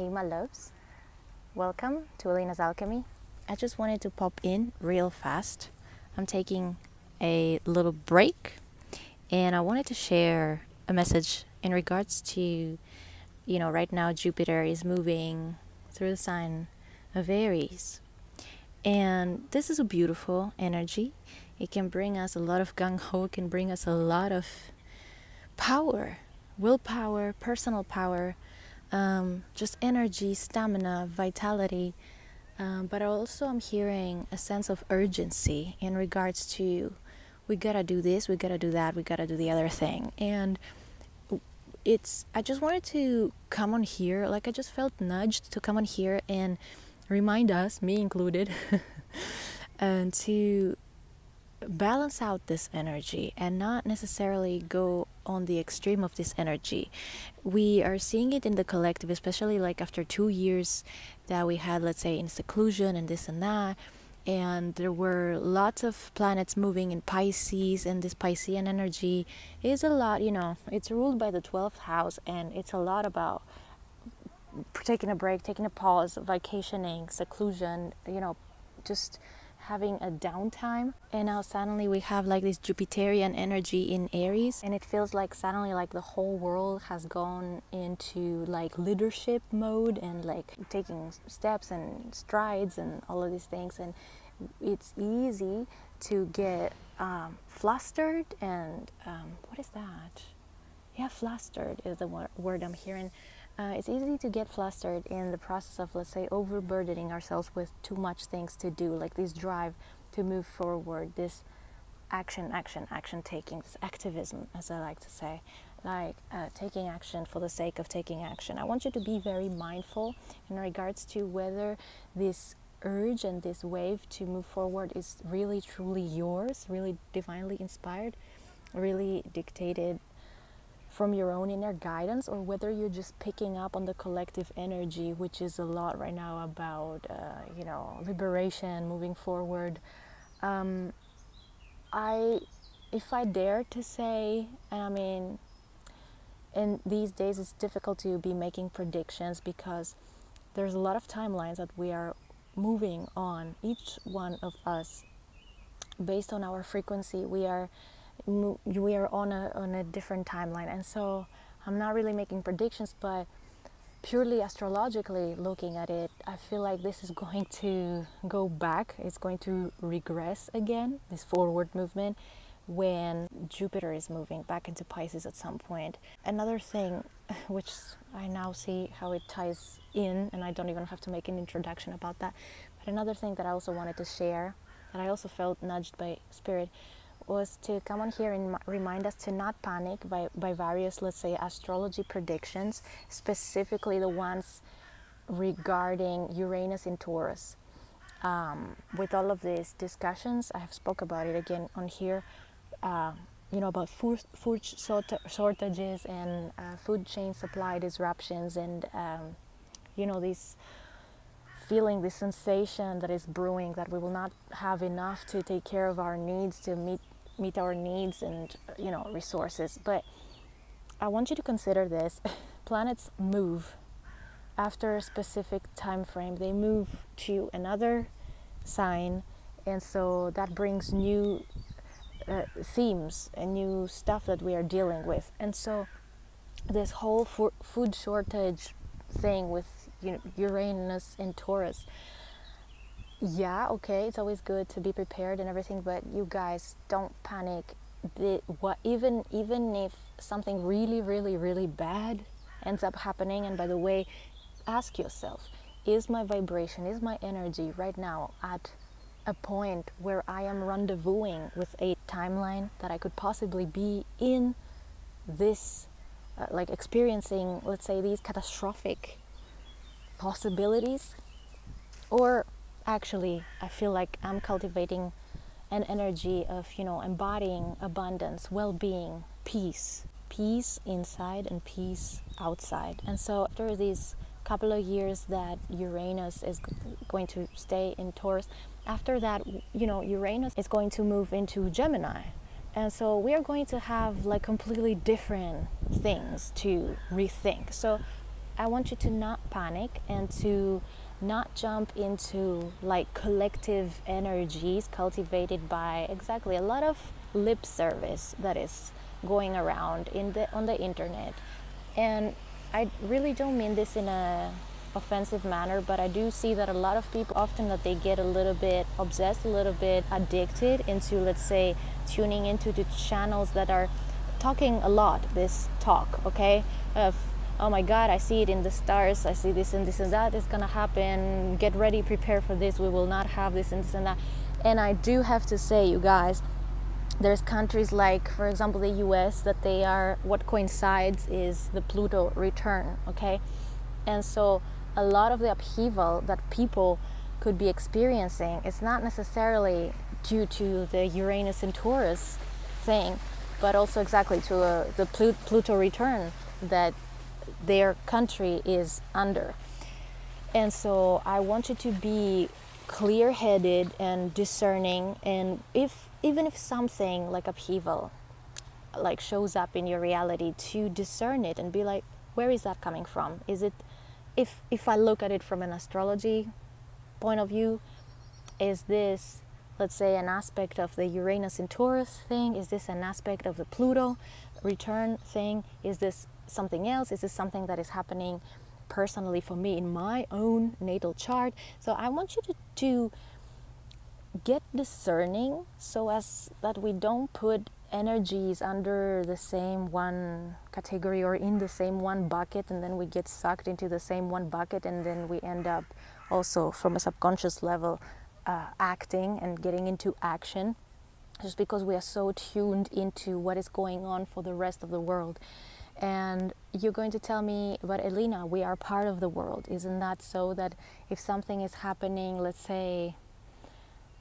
Hey, my loves. Welcome to Elina's Alchemy. I just wanted to pop in real fast. I'm taking a little break and I wanted to share a message in regards to, you know, right now Jupiter is moving through the sign of Aries. And this is a beautiful energy. It can bring us a lot of gung ho, it can bring us a lot of power, willpower, personal power, um, just energy, stamina, vitality. Um, but also, I'm hearing a sense of urgency in regards to we gotta do this, we gotta do that, we gotta do the other thing. And it's, I just wanted to come on here, like, I just felt nudged to come on here and remind us, me included, and to balance out this energy and not necessarily go on the extreme of this energy. We are seeing it in the collective, especially like after two years that we had, let's say, in seclusion and this and that. And there were lots of planets moving in Pisces, and this Piscean energy is a lot, you know, it's ruled by the 12th house, and it's a lot about taking a break, taking a pause, vacationing, seclusion, you know, just having a downtime and now suddenly we have like this jupiterian energy in aries and it feels like suddenly like the whole world has gone into like leadership mode and like taking steps and strides and all of these things and it's easy to get um, flustered and um, what is that? Yeah flustered is the word i'm hearing uh, it's easy to get flustered in the process of, let's say, overburdening ourselves with too much things to do, like this drive to move forward, this action, action, action taking, this activism, as I like to say, like uh, taking action for the sake of taking action. I want you to be very mindful in regards to whether this urge and this wave to move forward is really truly yours, really divinely inspired, really dictated from your own inner guidance or whether you're just picking up on the collective energy which is a lot right now about uh, you know liberation moving forward. Um, i if i dare to say and i mean in these days it's difficult to be making predictions because there's a lot of timelines that we are moving on each one of us based on our frequency. We are we are on a on a different timeline. And so i'm not really making predictions but purely astrologically looking at it i feel like this is going to go back. It's going to regress again this forward movement when jupiter is moving back into pisces at some point. Another thing which i now see how it ties in and i don't even have to make an introduction about that but another thing that i also wanted to share that i also felt nudged by spirit was to come on here and remind us to not panic by, by various, let's say, astrology predictions, specifically the ones regarding Uranus in Taurus. Um, with all of these discussions, I have spoke about it again on here. Uh, you know about food, food shortages and uh, food chain supply disruptions, and um, you know this feeling, this sensation that is brewing that we will not have enough to take care of our needs to meet meet our needs and you know resources but i want you to consider this. Planets move after a specific time frame. They move to another sign and so that brings new uh, themes and new stuff that we are dealing with. And so this whole food shortage thing with you know, uranus and taurus yeah, okay, it's always good to be prepared and everything, but you guys don't panic. The, what even even if something really really really bad ends up happening and by the way ask yourself is my vibration is my energy right now at a point where i am rendezvousing with a timeline that i could possibly be in this uh, like experiencing let's say these catastrophic possibilities or actually I feel like I'm cultivating an energy of, you know, embodying abundance, well-being, peace, peace inside and peace outside. And so after these couple of years that Uranus is going to stay in Taurus, after that, you know, Uranus is going to move into Gemini. And so we are going to have like completely different things to rethink. So I want you to not panic and to not jump into like collective energies cultivated by exactly a lot of lip service that is going around in the on the internet. And i really don't mean this in a offensive manner but i do see that a lot of people often that they get a little bit obsessed a little bit addicted into let's say tuning into the channels that are talking a lot this talk okay? Of oh my god i see it in the stars i see this and this and that is gonna happen. Get ready prepare for this we will not have this and this and that. And i do have to say you guys there's countries like for example the us that they are what coincides is the pluto return okay? And so a lot of the upheaval that people could be experiencing is not necessarily due to the uranus and taurus thing but also exactly to uh, the pluto return that their country is under. And so I want you to be clear headed and discerning and if even if something like upheaval like shows up in your reality to discern it and be like where is that coming from? Is it if if i look at it from an astrology point of view is this let's say an aspect of the uranus and taurus thing? Is this an aspect of the pluto return thing? Is this something else? Is this something that is happening personally for me in my own natal chart? So I want you to, to get discerning so as that we don't put energies under the same one category or in the same one bucket and then we get sucked into the same one bucket and then we end up also from a subconscious level uh, acting and getting into action just because we are so tuned into what is going on for the rest of the world and you're going to tell me, but Elina, we are part of the world. Isn't that so that if something is happening, let's say,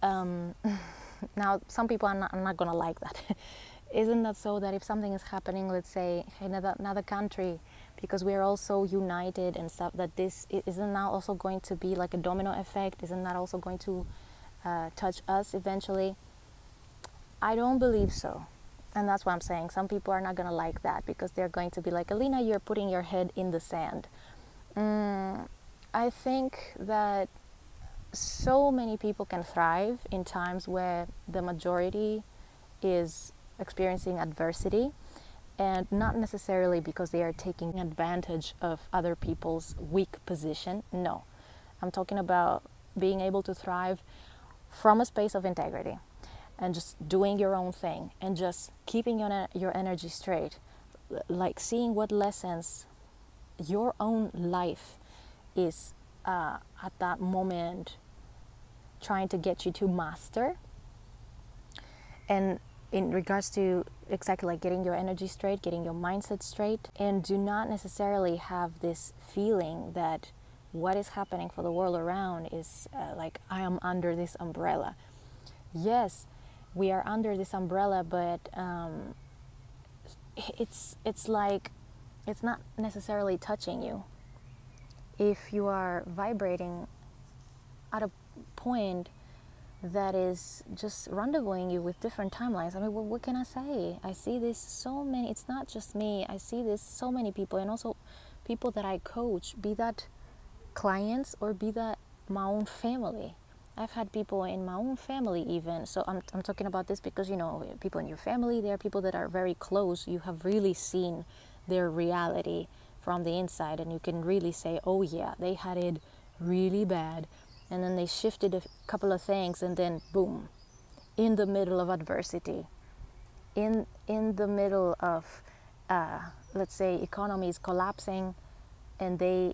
um, now some people are not, not going to like that. Isn't that so that if something is happening, let's say, in another, another country, because we are all so united and stuff, that this isn't now also going to be like a domino effect? Isn't that also going to uh, touch us eventually? I don't believe so and that's what I'm saying. Some people are not going to like that because they're going to be like, Elina, you're putting your head in the sand. Mm, I think that so many people can thrive in times where the majority is experiencing adversity and not necessarily because they are taking advantage of other people's weak position. No, I'm talking about being able to thrive from a space of integrity and just doing your own thing and just keeping your, your energy straight like seeing what lessons your own life is uh, at that moment trying to get you to master. And in regards to exactly like getting your energy straight getting your mindset straight and do not necessarily have this feeling that what is happening for the world around is uh, like i am under this umbrella. Yes we are under this umbrella, but um, it's it's like it's not necessarily touching you. If you are vibrating at a point that is just rendezvousing you with different timelines. I mean, what, what, can I say? I see this so many, it's not just me, I see this so many people, and also people that I coach, be that clients or be that my own family. I've had people in my own family even. So I'm, I'm talking about this because, you know, people in your family, there are people that are very close. You have really seen their reality from the inside and you can really say, oh yeah, they had it really bad. And then they shifted a couple of things and then boom, in the middle of adversity, in, in the middle of, uh, let's say, economies collapsing and they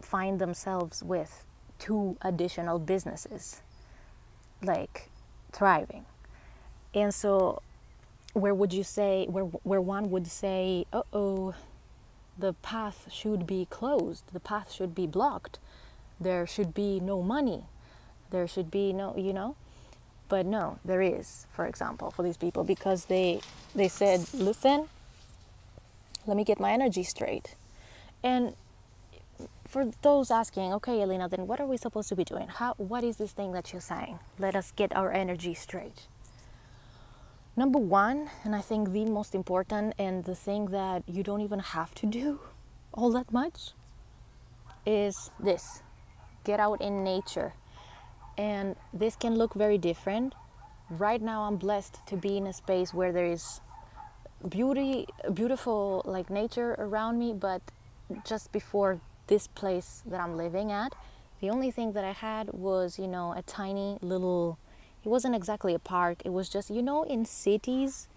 find themselves with two additional businesses like thriving. And so where would you say where where one would say uh-oh the path should be closed the path should be blocked. There should be no money. There should be no you know? But no there is for example for these people because they they said listen let me get my energy straight. And for those asking, okay, Elina, then what are we supposed to be doing? How, what is this thing that you're saying? Let us get our energy straight. Number one, and I think the most important, and the thing that you don't even have to do, all that much is this get out in nature. And this can look very different. Right now, I'm blessed to be in a space where there is beauty, beautiful like nature around me, but just before this place that I'm living at, the only thing that I had was, you know, a tiny little, it wasn't exactly a park, it was just, you know, in cities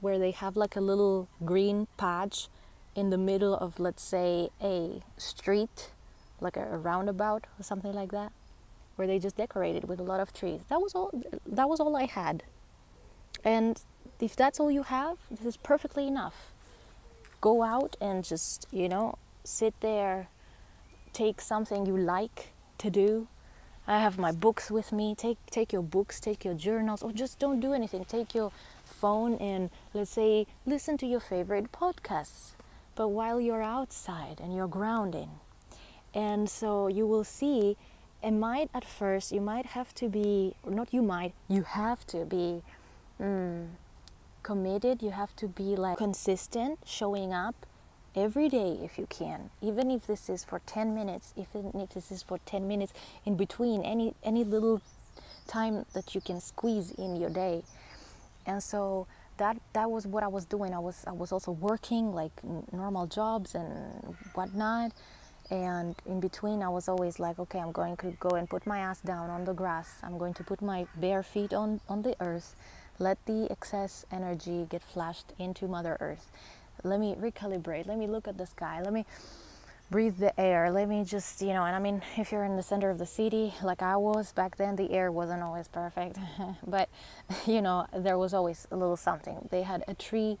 where they have like a little green patch in the middle of, let's say, a street, like a, roundabout or something like that, where they just decorated with a lot of trees. That was all. That was all I had. And if that's all you have, this is perfectly enough. Go out and just, you know, sit there, take something you like to do. I have my books with me. Take take your books, take your journals, or just don't do anything. Take your phone and let's say listen to your favorite podcasts. But while you're outside and you're grounding. And so you will see it might at first you might have to be not you might you have to be mm, committed you have to be like consistent showing up every day if you can even if this is for 10 minutes even if this is for 10 minutes in between any any little time that you can squeeze in your day. And so that that was what i was doing. I was i was also working like normal jobs and whatnot. And in between i was always like okay i'm going to go and put my ass down on the grass. I'm going to put my bare feet on on the earth. Let the excess energy get flashed into mother earth let me recalibrate. Let me look at the sky. Let me breathe the air. Let me just you know and i mean if you're in the center of the city like i was back then the air wasn't always perfect. But you know there was always a little something. They had a tree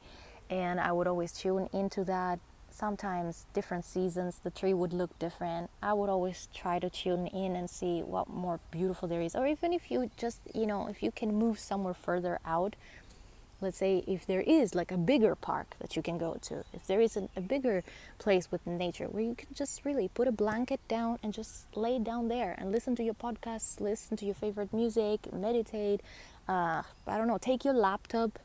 and i would always tune into that. Sometimes different seasons the tree would look different. I would always try to tune in and see what more beautiful there is. Or even if you just you know if you can move somewhere further out let's say if there is like a bigger park that you can go to if there is a, a bigger place with nature where you can just really put a blanket down and just lay down there and listen to your podcasts listen to your favorite music meditate uh, i don't know take your laptop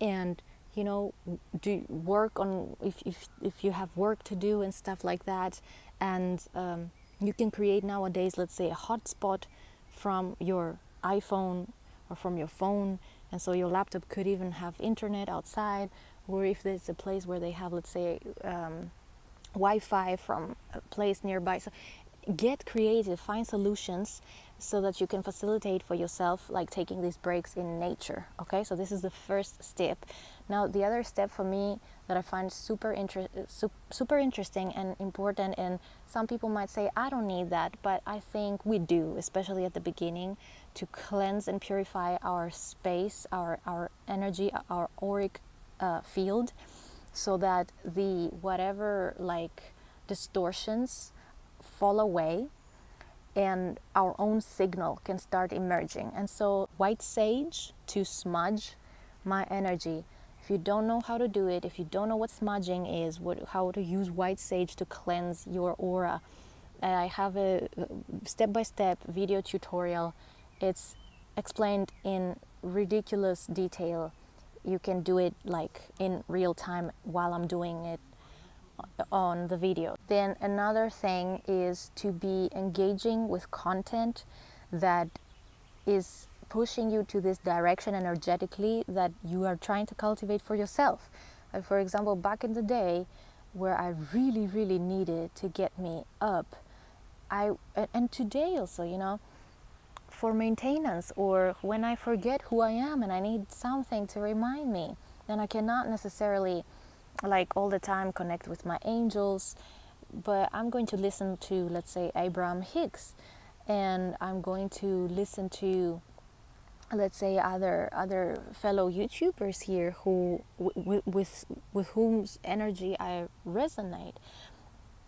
and you know do work on if, if, if you have work to do and stuff like that. And um, you can create nowadays let's say a hotspot from your iphone or from your phone and so your laptop could even have internet outside or if there's a place where they have let's say um, wi-fi from a place nearby. So get creative find solutions so that you can facilitate for yourself like taking these breaks in nature okay? So this is the first step. Now the other step for me that i find super inter- super interesting and important and some people might say i don't need that but i think we do especially at the beginning to cleanse and purify our space, our, our energy, our auric uh, field, so that the whatever like distortions fall away and our own signal can start emerging. And so, white sage to smudge my energy. If you don't know how to do it, if you don't know what smudging is, what, how to use white sage to cleanse your aura, I have a step by step video tutorial it's explained in ridiculous detail. You can do it like in real time while I'm doing it uh, on the video. Then another thing is to be engaging with content that is pushing you to this direction energetically that you are trying to cultivate for yourself. Like for example, back in the day where I really, really needed to get me up, I and today also, you know, for maintenance or when I forget who I am and I need something to remind me, then I cannot necessarily like all the time connect with my angels, but I'm going to listen to let's say Abraham Hicks and I'm going to listen to let's say other other fellow YouTubers here who with with whose energy I resonate.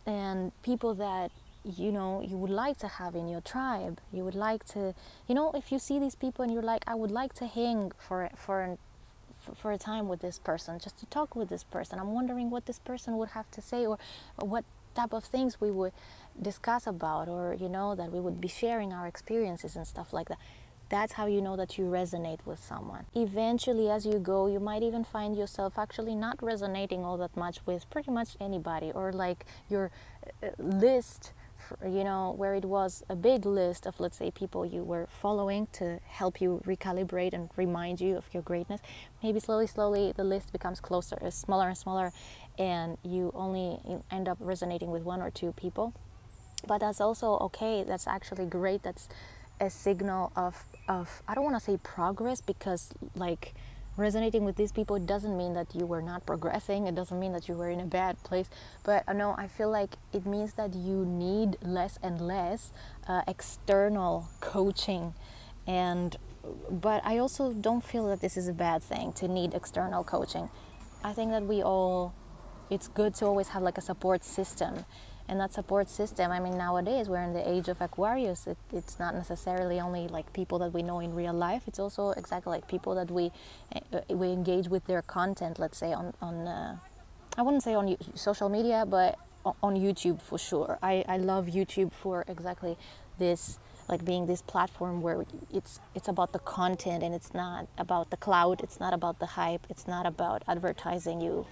And people that you know you would like to have in your tribe. You would like to you know if you see these people and you're like i would like to hang for for for a time with this person just to talk with this person. I'm wondering what this person would have to say or, or what type of things we would discuss about or you know that we would be sharing our experiences and stuff like that that's how you know that you resonate with someone. Eventually, as you go, you might even find yourself actually not resonating all that much with pretty much anybody, or like your uh, list you know, where it was a big list of, let's say, people you were following to help you recalibrate and remind you of your greatness, maybe slowly, slowly the list becomes closer, smaller and smaller, and you only end up resonating with one or two people. But that's also okay. That's actually great. That's a signal of, of I don't want to say progress because, like, resonating with these people doesn't mean that you were not progressing it doesn't mean that you were in a bad place but uh, no i feel like it means that you need less and less uh, external coaching. And but i also don't feel that this is a bad thing to need external coaching. I think that we all it's good to always have like a support system and that support system. I mean nowadays we're in the age of aquarius. It, it's not necessarily only like people that we know in real life. It's also exactly like people that we uh, we engage with their content let's say on on uh, i wouldn't say on social media but on youtube for sure. I i love youtube for exactly this like being this platform where it's it's about the content and it's not about the cloud. It's not about the hype. It's not about advertising you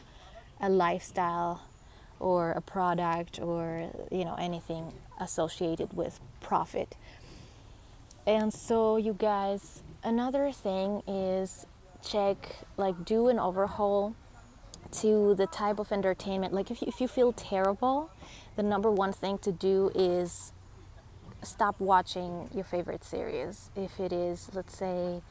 a lifestyle or a product or you know anything associated with profit. And so you guys another thing is check like do an overhaul to the type of entertainment. Like if you, if you feel terrible the number one thing to do is stop watching your favorite series. If it is let's say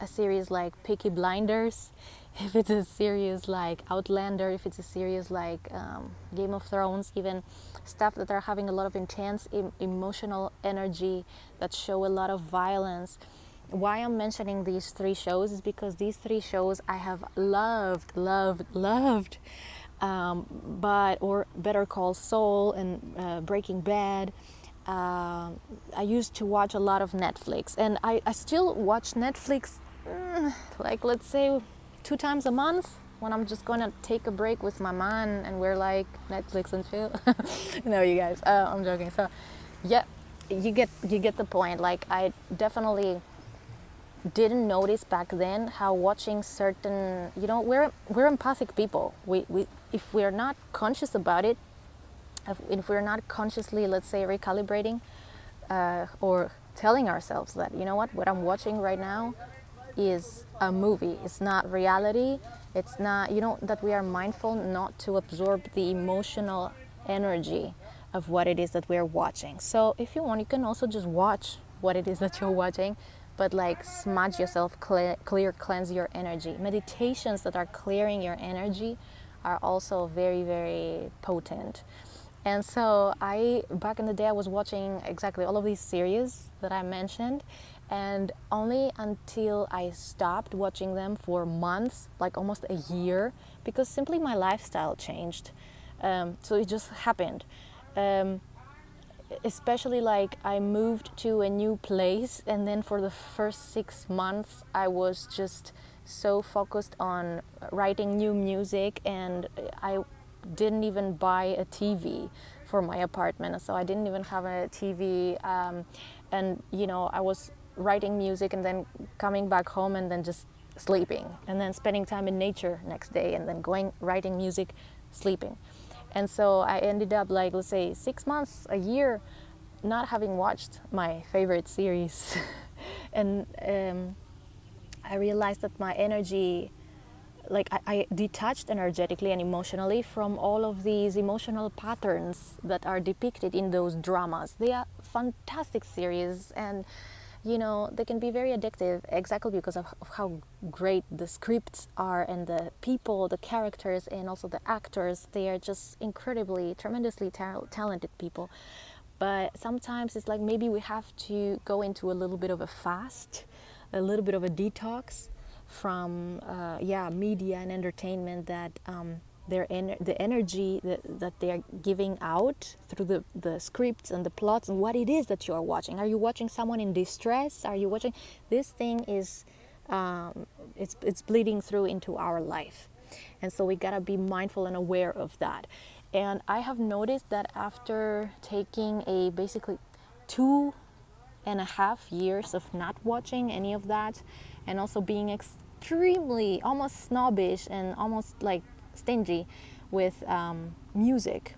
a series like Peaky Blinders if it's a series like Outlander, if it's a series like um, Game of Thrones, even stuff that are having a lot of intense em- emotional energy that show a lot of violence. Why I'm mentioning these three shows is because these three shows I have loved, loved, loved. Um, but or Better Call Saul and uh, Breaking Bad. Uh, I used to watch a lot of Netflix, and I, I still watch Netflix. Mm, like let's say two times a month when I'm just gonna take a break with my man and we're like Netflix and chill. no, you guys, uh, I'm joking. So, yeah, you get you get the point. Like I definitely didn't notice back then how watching certain, you know, we're we're empathic people. We we if we're not conscious about it, if we're not consciously, let's say, recalibrating uh, or telling ourselves that you know what, what I'm watching right now is a movie. It's not reality. It's not, you know, that we are mindful not to absorb the emotional energy of what it is that we're watching. So if you want, you can also just watch what it is that you're watching, but like smudge yourself, clear, clear cleanse your energy. Meditations that are clearing your energy are also very, very potent. And so I, back in the day, I was watching exactly all of these series that I mentioned, and only until I stopped watching them for months, like almost a year, because simply my lifestyle changed. Um, so it just happened. Um, especially like I moved to a new place, and then for the first six months, I was just so focused on writing new music, and I didn't even buy a TV for my apartment, so I didn't even have a TV. Um, and you know, I was writing music and then coming back home and then just sleeping. And then spending time in nature next day and then going writing music sleeping. And so i ended up like let's say six months a year not having watched my favorite series. And um, i realized that my energy like I, I, detached energetically and emotionally from all of these emotional patterns that are depicted in those dramas. They are fantastic series and you know they can be very addictive exactly because of, of how great the scripts are and the people the characters and also the actors. They are just incredibly tremendously ta- talented people. But sometimes it's like maybe we have to go into a little bit of a fast a little bit of a detox from uh, yeah media and entertainment that um, their en- the energy that, that they are giving out through the, the scripts and the plots and what it is that you are watching. Are you watching someone in distress? Are you watching this thing is um, it's it's bleeding through into our life, and so we gotta be mindful and aware of that. And I have noticed that after taking a basically two and a half years of not watching any of that and also being extremely almost snobbish and almost like stingy with um, music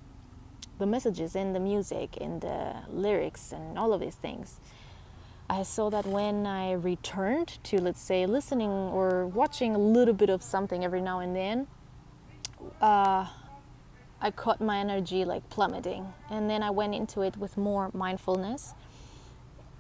the messages in the music in the lyrics and all of these things i saw that when i returned to let's say listening or watching a little bit of something every now and then uh, I caught my energy like plummeting. And then I went into it with more mindfulness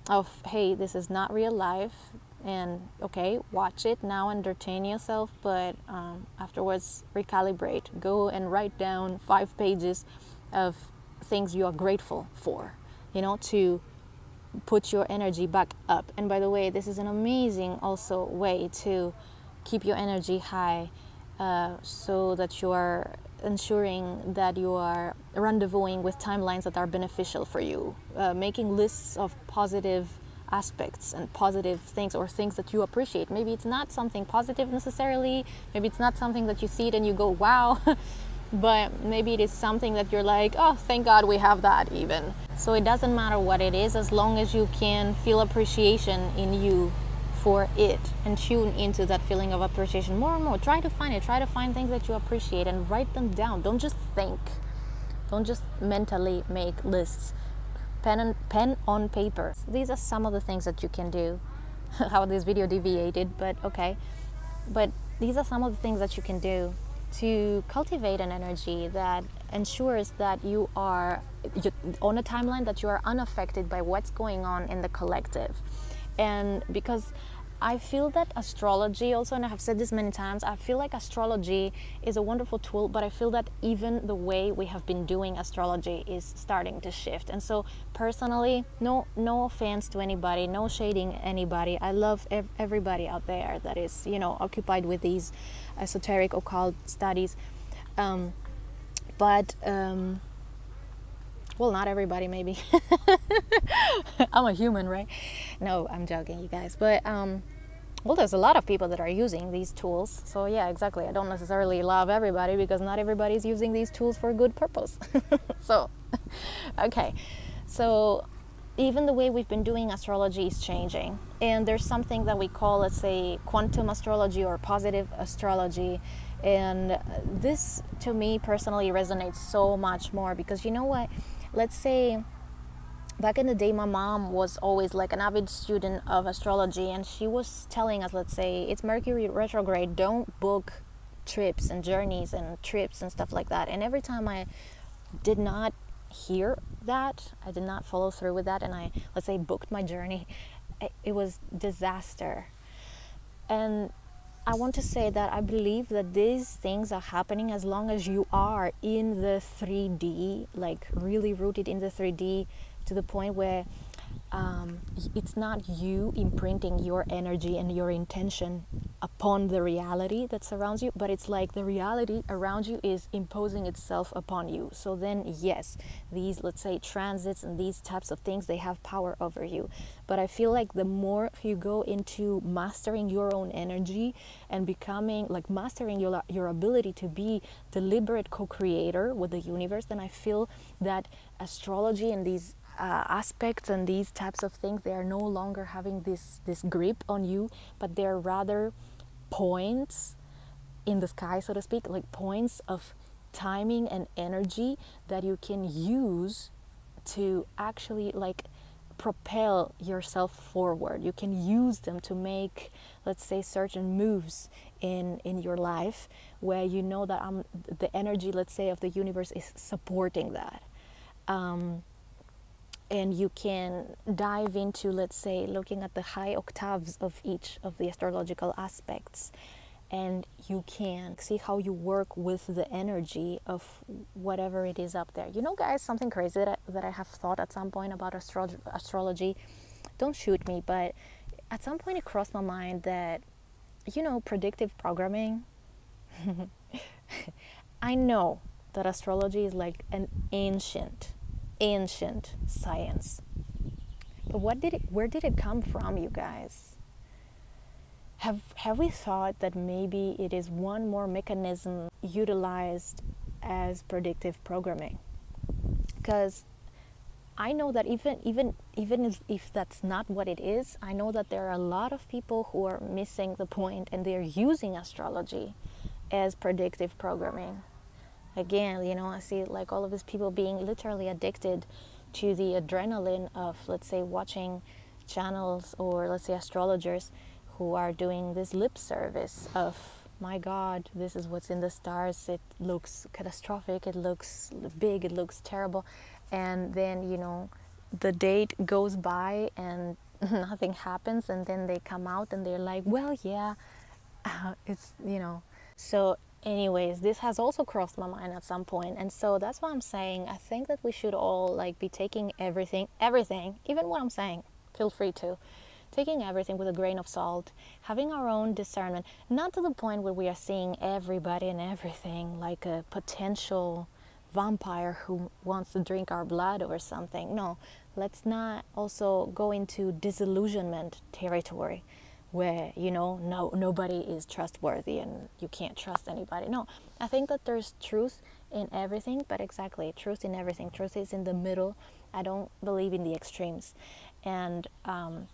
of, hey, this is not real life. And okay, watch it now, entertain yourself, but um, afterwards recalibrate. Go and write down five pages of things you are grateful for, you know, to put your energy back up. And by the way, this is an amazing also way to keep your energy high uh, so that you are ensuring that you are rendezvousing with timelines that are beneficial for you, uh, making lists of positive aspects and positive things or things that you appreciate. Maybe it's not something positive necessarily, maybe it's not something that you see it and you go, wow. but maybe it is something that you're like, oh, thank God we have that even. So it doesn't matter what it is as long as you can feel appreciation in you for it and tune into that feeling of appreciation more and more. Try to find it. Try to find things that you appreciate and write them down. Don't just think. Don't just mentally make lists. Pen and pen on paper. These are some of the things that you can do. How this video deviated, but okay. But these are some of the things that you can do to cultivate an energy that ensures that you are on a timeline that you are unaffected by what's going on in the collective and because I feel that astrology also, and I have said this many times, I feel like astrology is a wonderful tool, but I feel that even the way we have been doing astrology is starting to shift. And so, personally, no, no offense to anybody, no shading anybody. I love ev- everybody out there that is, you know, occupied with these esoteric occult studies. Um, but um, well not everybody maybe i'm a human right no i'm joking you guys but um well there's a lot of people that are using these tools. So yeah exactly. I don't necessarily love everybody because not everybody's using these tools for a good purpose. So okay. So even the way we've been doing astrology is changing. And there's something that we call let's say quantum astrology or positive astrology. And this to me personally resonates so much more because you know what? Let's say back in the day my mom was always like an avid student of astrology and she was telling us let's say it's mercury retrograde don't book trips and journeys and trips and stuff like that. And every time i did not hear that i did not follow through with that and i let's say booked my journey it was disaster. And I want to say that I believe that these things are happening as long as you are in the 3D, like really rooted in the 3D to the point where um, it's not you imprinting your energy and your intention upon the reality that surrounds you, but it's like the reality around you is imposing itself upon you. So then, yes, these, let's say, transits and these types of things, they have power over you. But I feel like the more you go into mastering your own energy and becoming like mastering your, your ability to be deliberate co creator with the universe, then I feel that astrology and these uh, aspects and these types of things they are no longer having this this grip on you but they're rather points in the sky so to speak like points of timing and energy that you can use to actually like propel yourself forward. You can use them to make let's say certain moves in in your life where you know that um, the energy let's say of the universe is supporting that. Um, and you can dive into, let's say, looking at the high octaves of each of the astrological aspects. And you can see how you work with the energy of whatever it is up there. You know, guys, something crazy that I, that I have thought at some point about astro- astrology. Don't shoot me, but at some point it crossed my mind that, you know, predictive programming. I know that astrology is like an ancient ancient science. But what did it, where did it come from, you guys? Have, have we thought that maybe it is one more mechanism utilized as predictive programming? Because I know that even even even if, that's not what it is, I know that there are a lot of people who are missing the point and they're using astrology as predictive programming. Again, you know, I see like all of these people being literally addicted to the adrenaline of let's say watching channels or let's say astrologers who are doing this lip service of my god this is what's in the stars. It looks catastrophic. It looks big. It looks terrible. And then you know the date goes by and nothing happens and then they come out and they're like well yeah uh, it's you know. So anyways this has also crossed my mind at some point and so that's why i'm saying i think that we should all like be taking everything everything even what i'm saying feel free to taking everything with a grain of salt, having our own discernment, not to the point where we are seeing everybody and everything like a potential vampire who wants to drink our blood or something. No, let's not also go into disillusionment territory where you know no nobody is trustworthy and you can't trust anybody. No, I think that there's truth in everything, but exactly truth in everything. Truth is in the middle. I don't believe in the extremes, and um,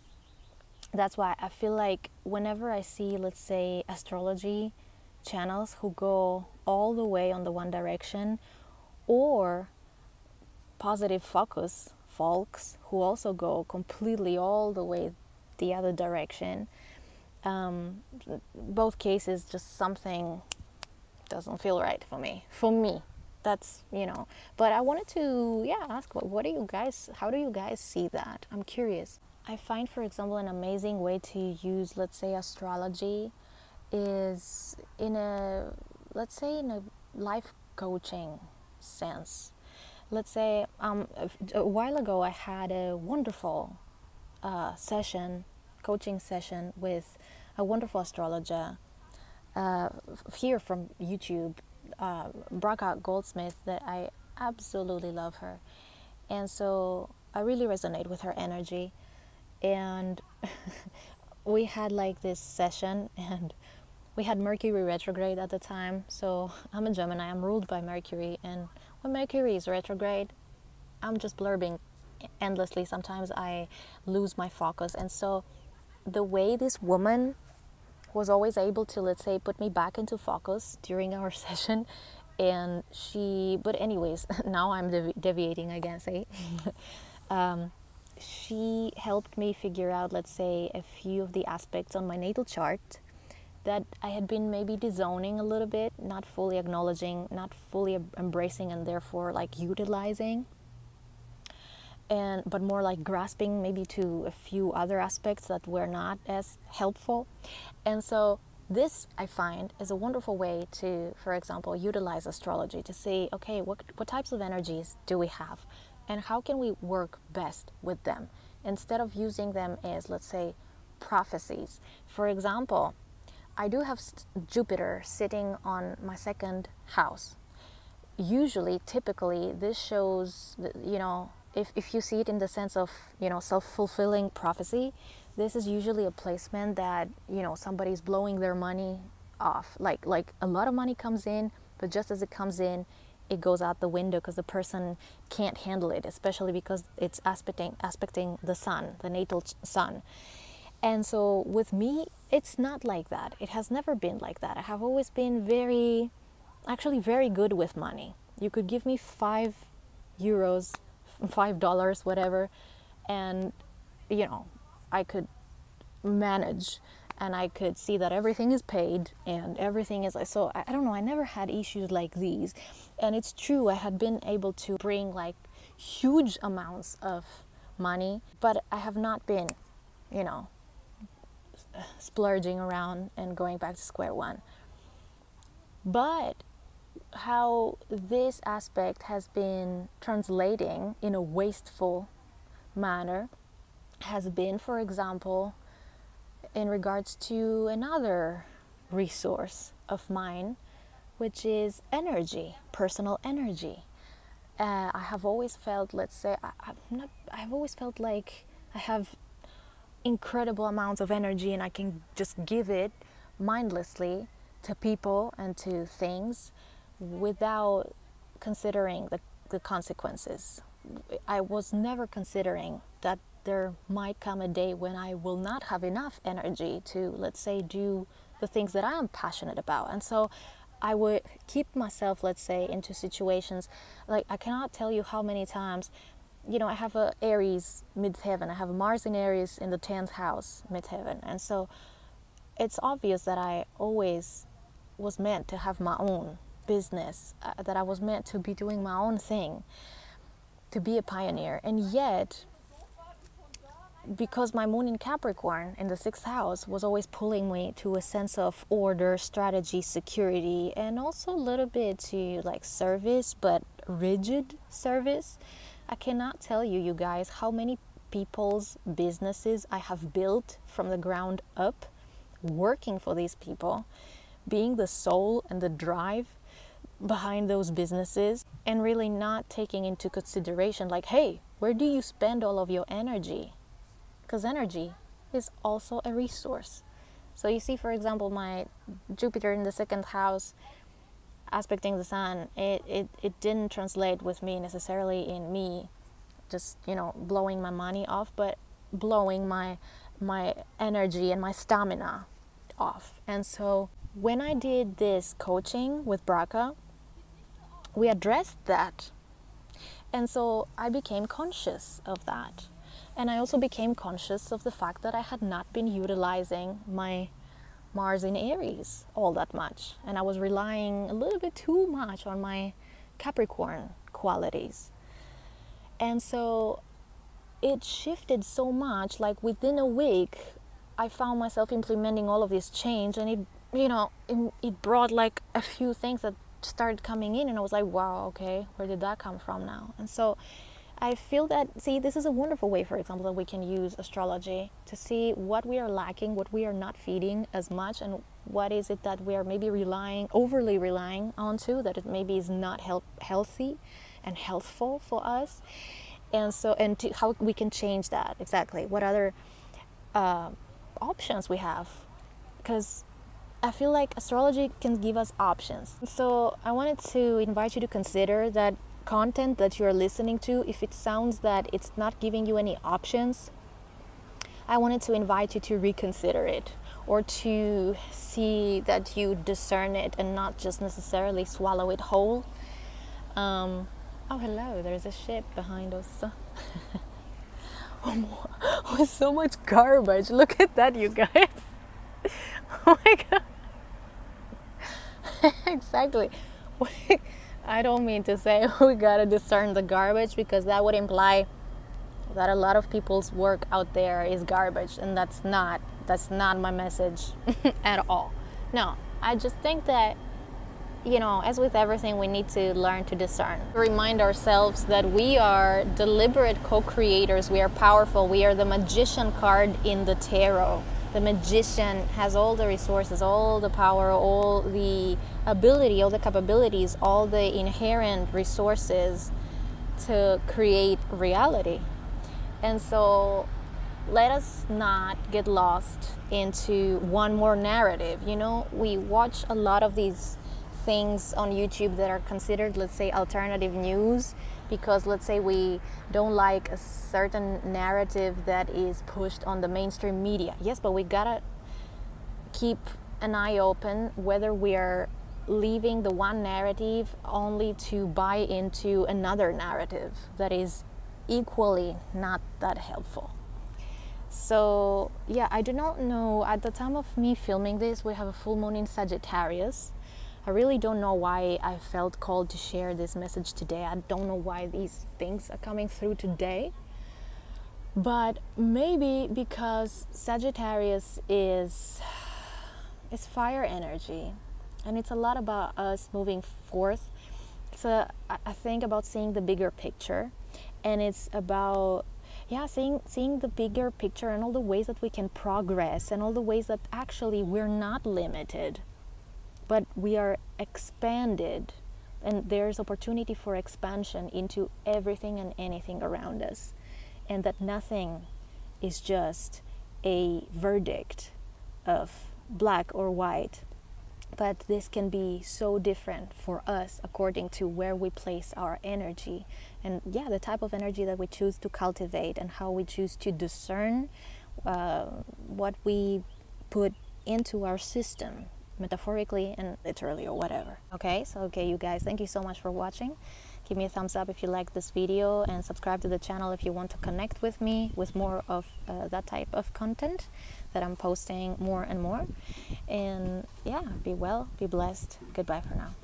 that's why I feel like whenever I see, let's say, astrology channels who go all the way on the one direction, or positive focus folks who also go completely all the way the other direction, um, both cases just something doesn't feel right for me. For me, that's you know. But I wanted to yeah ask what what do you guys? How do you guys see that? I'm curious. I find, for example, an amazing way to use, let's say, astrology is in a, let's say, in a life coaching sense. Let's say um, a while ago I had a wonderful uh, session, coaching session with a wonderful astrologer uh, here from YouTube, uh, Bracha Goldsmith, that I absolutely love her. And so I really resonate with her energy. And we had like this session and we had mercury retrograde at the time. So i'm a gemini i'm ruled by mercury. And when mercury is retrograde i'm just blurbing endlessly. Sometimes i lose my focus. And so the way this woman was always able to let's say put me back into focus during our session and she but anyways now i'm devi- deviating again say um, she helped me figure out, let's say, a few of the aspects on my natal chart that I had been maybe disowning a little bit, not fully acknowledging, not fully embracing, and therefore like utilizing. And but more like grasping maybe to a few other aspects that were not as helpful. And so this I find is a wonderful way to, for example, utilize astrology to see, okay, what what types of energies do we have? and how can we work best with them instead of using them as, let's say, prophecies. For example, I do have Jupiter sitting on my second house. Usually, typically, this shows, you know, if, if you see it in the sense of, you know, self fulfilling prophecy, this is usually a placement that, you know, somebody's blowing their money off. Like, like a lot of money comes in, but just as it comes in, it goes out the window because the person can't handle it, especially because it's aspecting aspecting the sun, the natal sun. And so with me, it's not like that. It has never been like that. I have always been very, actually, very good with money. You could give me five euros, five dollars, whatever, and you know, I could manage and I could see that everything is paid and everything is so I, I don't know I never had issues like these. And it's true I had been able to bring like huge amounts of money but I have not been you know splurging around and going back to square one. But how this aspect has been translating in a wasteful manner has been for example in regards to another resource of mine, which is energy, personal energy. Uh, I have always felt, let's say, I'm not, I've always felt like I have incredible amounts of energy and I can just give it mindlessly to people and to things without considering the, the consequences. I was never considering that there might come a day when I will not have enough energy to, let's say, do the things that I am passionate about. And so I would keep myself, let's say, into situations like I cannot tell you how many times, you know, I have a Aries midheaven, I have a Mars in Aries in the 10th house midheaven. And so it's obvious that I always was meant to have my own business, uh, that I was meant to be doing my own thing, to be a pioneer. And yet, because my moon in Capricorn in the sixth house was always pulling me to a sense of order, strategy, security, and also a little bit to like service, but rigid service. I cannot tell you, you guys, how many people's businesses I have built from the ground up, working for these people, being the soul and the drive behind those businesses, and really not taking into consideration, like, hey, where do you spend all of your energy? because energy is also a resource. So you see, for example, my Jupiter in the second house aspecting the sun, it, it, it didn't translate with me necessarily in me just, you know, blowing my money off, but blowing my my energy and my stamina off. And so when I did this coaching with Braca, we addressed that. And so I became conscious of that. And I also became conscious of the fact that I had not been utilizing my Mars in Aries all that much. And I was relying a little bit too much on my Capricorn qualities. And so it shifted so much, like within a week, I found myself implementing all of this change, and it, you know, it, brought like a few things that started coming in, and I was like, wow, okay, where did that come from now? And so I feel that, see, this is a wonderful way, for example, that we can use astrology to see what we are lacking, what we are not feeding as much, and what is it that we are maybe relying, overly relying onto, that it maybe is not help, healthy and healthful for us. And so, and to, how we can change that exactly. What other uh, options we have. Because I feel like astrology can give us options. So I wanted to invite you to consider that content that you're listening to, if it sounds that it's not giving you any options, I wanted to invite you to reconsider it or to see that you discern it and not just necessarily swallow it whole. Um, oh, hello, there's a ship behind us. oh, with so much garbage. Look at that, you guys. oh my god. exactly. I don't mean to say we gotta discern the garbage because that would imply that a lot of people's work out there is garbage and that's not that's not my message at all. No, I just think that you know, as with everything, we need to learn to discern. Remind ourselves that we are deliberate co creators, we are powerful, we are the magician card in the tarot the magician has all the resources, all the power, all the ability, all the capabilities, all the inherent resources to create reality. And so let us not get lost into one more narrative. You know, we watch a lot of these things on YouTube that are considered, let's say, alternative news because let's say we don't like a certain narrative that is pushed on the mainstream media. Yes, but we gotta keep an eye open whether we are leaving the one narrative only to buy into another narrative that is equally not that helpful. So, yeah, I do not know. At the time of me filming this, we have a full moon in Sagittarius. I really don't know why I felt called to share this message today. I don't know why these things are coming through today. But maybe because Sagittarius is is fire energy and it's a lot about us moving forth. It's a I think about seeing the bigger picture and it's about yeah seeing seeing the bigger picture and all the ways that we can progress and all the ways that actually we're not limited but we are expanded and there's opportunity for expansion into everything and anything around us and that nothing is just a verdict of black or white but this can be so different for us according to where we place our energy. And yeah, the type of energy that we choose to cultivate and how we choose to discern uh, what we put into our system metaphorically and literally or whatever. Okay so okay you guys thank you so much for watching. Give me a thumbs up if you like this video and subscribe to the channel if you want to connect with me with more of uh, that type of content that i'm posting more and more. And yeah be well be blessed. Goodbye for now